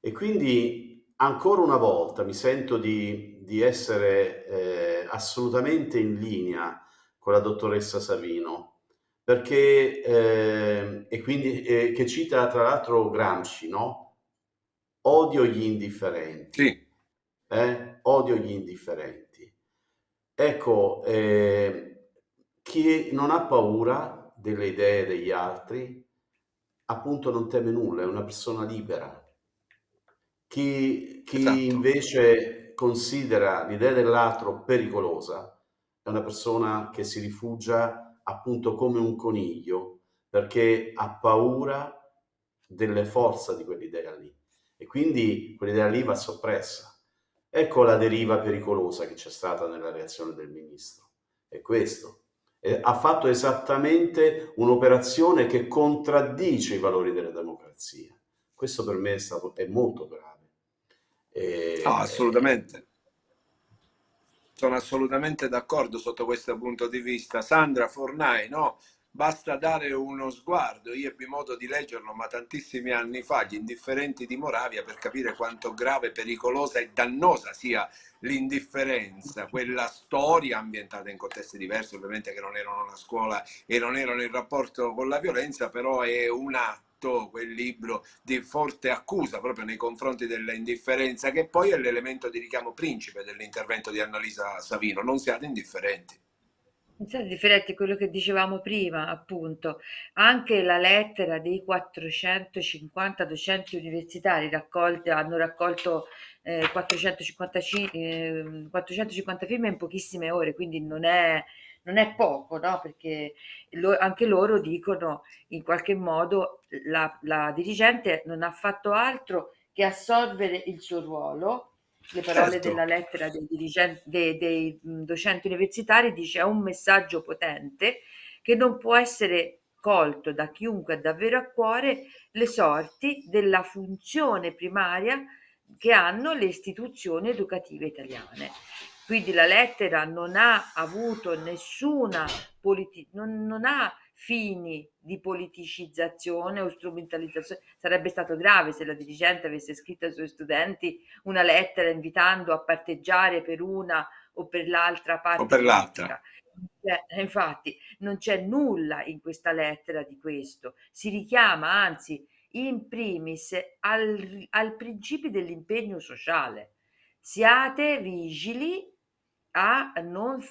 C: E quindi ancora una volta mi sento di, di essere eh, assolutamente in linea con la dottoressa Savino perché, eh, e quindi eh, che cita tra l'altro Gramsci, no? Odio gli indifferenti.
A: Sì.
C: Eh? Odio gli indifferenti. Ecco, eh, chi non ha paura delle idee degli altri, appunto non teme nulla, è una persona libera. Chi, chi esatto. invece considera l'idea dell'altro pericolosa, è una persona che si rifugia appunto come un coniglio perché ha paura delle forze di quell'idea lì e quindi quell'idea lì va soppressa. Ecco la deriva pericolosa che c'è stata nella reazione del ministro. È questo. E ha fatto esattamente un'operazione che contraddice i valori della democrazia. Questo per me è, stato, è molto grave.
A: E, no, assolutamente. Sono assolutamente d'accordo sotto questo punto di vista. Sandra Fornai, no? Basta dare uno sguardo, io ebbi modo di leggerlo ma tantissimi anni fa, Gli indifferenti di Moravia, per capire quanto grave, pericolosa e dannosa sia l'indifferenza, quella storia ambientata in contesti diversi, ovviamente che non erano la scuola e non erano il rapporto con la violenza, però è una fatto quel libro di forte accusa proprio nei confronti dell'indifferenza, che poi è l'elemento di richiamo principe dell'intervento di Annalisa Savino. Non siate indifferenti.
D: Non siate indifferenti, quello che dicevamo prima, appunto, anche la lettera dei 450 docenti universitari raccolti, hanno raccolto eh, 455, eh, 450 firme in pochissime ore, quindi non è non è poco, no? perché lo, anche loro dicono in qualche modo la, la, dirigente non ha fatto altro che assolvere il suo ruolo. Le parole certo. della lettera dei, dei, dei docenti universitari dice è un messaggio potente che non può essere colto da chiunque ha davvero a cuore le sorti della funzione primaria che hanno le istituzioni educative italiane. Quindi la lettera non ha avuto nessuna politi- non, non ha fini di politicizzazione o strumentalizzazione. Sarebbe stato grave se la dirigente avesse scritto ai suoi studenti una lettera invitando a parteggiare per una o per l'altra parte.
A: O per l'altra.
D: Cioè, infatti, non c'è nulla in questa lettera di questo. Si richiama, anzi, in primis al, al principio dell'impegno sociale. Siate vigili a non,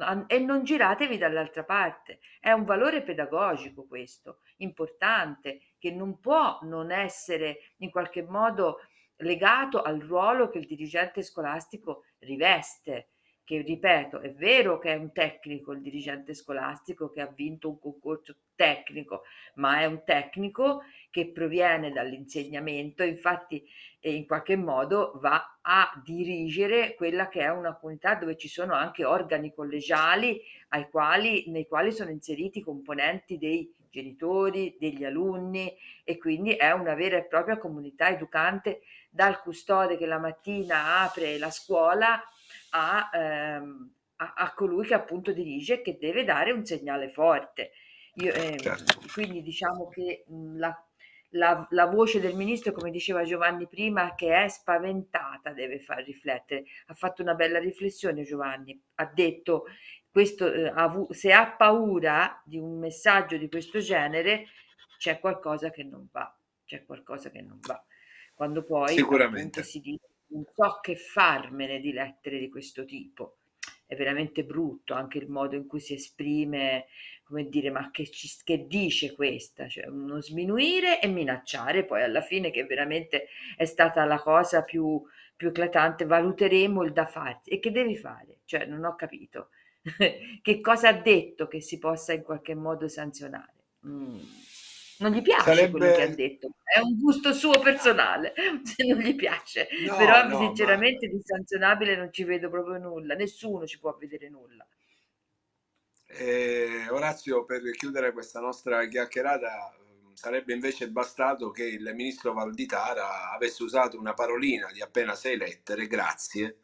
D: a, e non giratevi dall'altra parte. È un valore pedagogico questo, importante, che non può non essere in qualche modo legato al ruolo che il dirigente scolastico riveste che ripeto, è vero che è un tecnico il dirigente scolastico che ha vinto un concorso tecnico, ma è un tecnico che proviene dall'insegnamento, infatti eh, in qualche modo va a dirigere quella che è una comunità dove ci sono anche organi collegiali quali, nei quali sono inseriti componenti dei genitori, degli alunni e quindi è una vera e propria comunità educante dal custode che la mattina apre la scuola a, ehm, a, a, colui che appunto dirige e che deve dare un segnale forte. Io, eh, certo. Quindi diciamo che mh, la, la, la, voce del ministro, come diceva Giovanni prima, che è spaventata, deve far riflettere. Ha fatto una bella riflessione Giovanni, ha detto questo, eh, ha, se ha paura di un messaggio di questo genere, c'è qualcosa che non va, c'è qualcosa che non va. Quando poi
A: Sicuramente.
D: si dice non so che farmene di lettere di questo tipo. È veramente brutto anche il modo in cui si esprime, come dire, ma che, ci, che dice questa? Cioè uno sminuire e minacciare, poi alla fine che veramente è stata la cosa più, più eclatante, valuteremo il da farsi. E che devi fare? Cioè non ho capito. [laughs] che cosa ha detto che si possa in qualche modo sanzionare? Mm non gli piace Sarebbe... quello che ha detto, è un gusto suo personale, [laughs] se non gli piace, no, però no, sinceramente ma... di sanzionabile non ci vedo proprio nulla, nessuno ci può vedere nulla.
A: Eh, Orazio, per chiudere questa nostra chiacchierata, sarebbe invece bastato che il ministro Valditara avesse usato una parolina di appena sei lettere, grazie,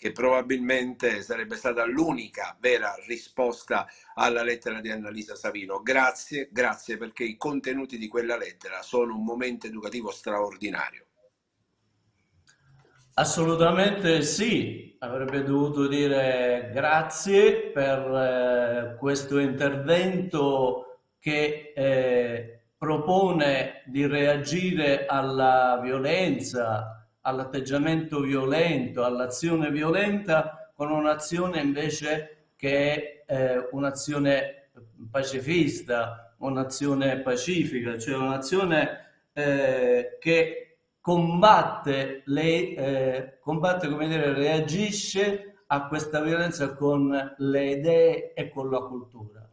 A: che probabilmente sarebbe stata l'unica vera risposta alla lettera di Annalisa Savino. Grazie, grazie perché i contenuti di quella lettera sono un momento educativo straordinario.
B: Assolutamente sì, avrebbe dovuto dire grazie per eh, questo intervento che eh, propone di reagire alla violenza, all'atteggiamento violento, all'azione violenta, con un'azione invece che è eh, un'azione pacifista, un'azione pacifica, cioè un'azione eh, che combatte, le, eh, combatte, come dire, reagisce a questa violenza con le idee e con la cultura.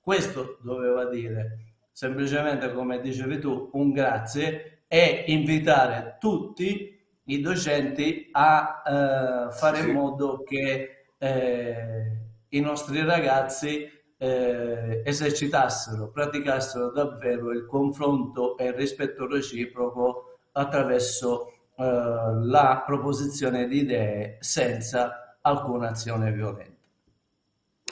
B: Questo doveva dire semplicemente, come dicevi tu, un grazie e invitare tutti i docenti a eh, fare sì. in modo che eh, i nostri ragazzi eh, esercitassero, praticassero davvero il confronto e il rispetto reciproco attraverso eh, la proposizione di idee senza alcuna azione violenta.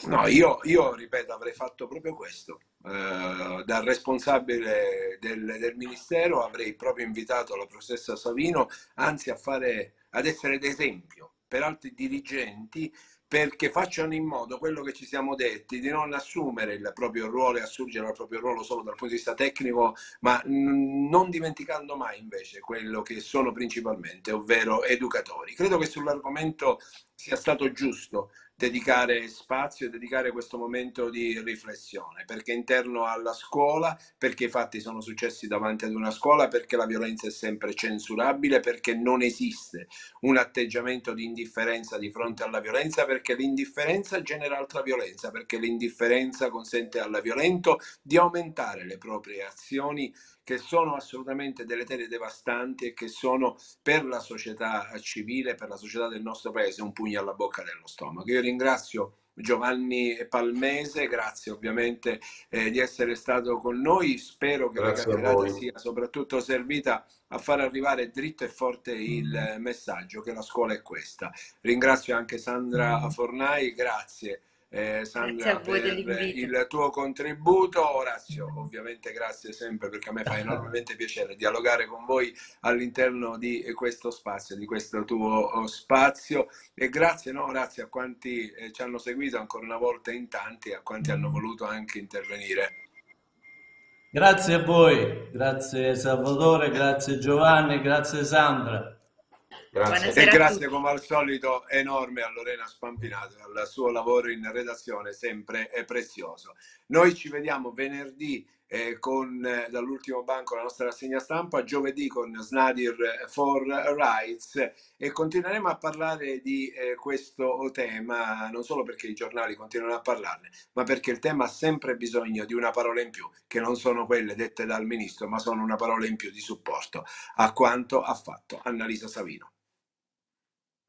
A: No, io, io ripeto, avrei fatto proprio questo eh, dal responsabile del, del, Ministero avrei proprio invitato la professoressa Savino, anzi a fare, ad essere d'esempio per altri dirigenti perché facciano in modo quello che ci siamo detti di non assumere il proprio ruolo e assurgere al proprio ruolo solo dal punto di vista tecnico, ma non dimenticando mai invece quello che sono principalmente, ovvero educatori. Credo che sull'argomento sia stato giusto dedicare spazio e dedicare questo momento di riflessione, perché interno alla scuola, perché i fatti sono successi davanti ad una scuola, perché la violenza è sempre censurabile, perché non esiste un atteggiamento di indifferenza di fronte alla violenza, perché l'indifferenza genera altra violenza, perché l'indifferenza consente al violento di aumentare le proprie azioni che sono assolutamente deleterie devastanti e che sono per la società civile, per la società del nostro paese, un pugno alla bocca dello stomaco. Io ringrazio Giovanni Palmese, grazie ovviamente eh, di essere stato con noi, spero che grazie la chiacchierata sia soprattutto servita a far arrivare dritto e forte il messaggio che la scuola è questa. Ringrazio anche Sandra mm. Fornai, grazie eh, Sandra per il tuo contributo. Orazio, ovviamente grazie sempre perché a me fa [laughs] enormemente piacere dialogare con voi all'interno di questo spazio, di questo tuo oh, spazio e grazie no, Orazio a quanti eh, ci hanno seguito ancora una volta in tanti e a quanti hanno voluto anche intervenire.
B: Grazie a voi, grazie Salvatore, grazie Giovanni, grazie Sandra.
A: Grazie. E grazie come al solito enorme a Lorena Spampinato al suo lavoro in redazione sempre è prezioso. Noi ci vediamo venerdì eh, con eh, dall'ultimo banco la nostra rassegna stampa, giovedì con Snadir for Rights e continueremo a parlare di eh, questo tema non solo perché i giornali continuano a parlarne, ma perché il tema ha sempre bisogno di una parola in più, che non sono quelle dette dal ministro, ma sono una parola in più di supporto a quanto ha fatto Annalisa Savino.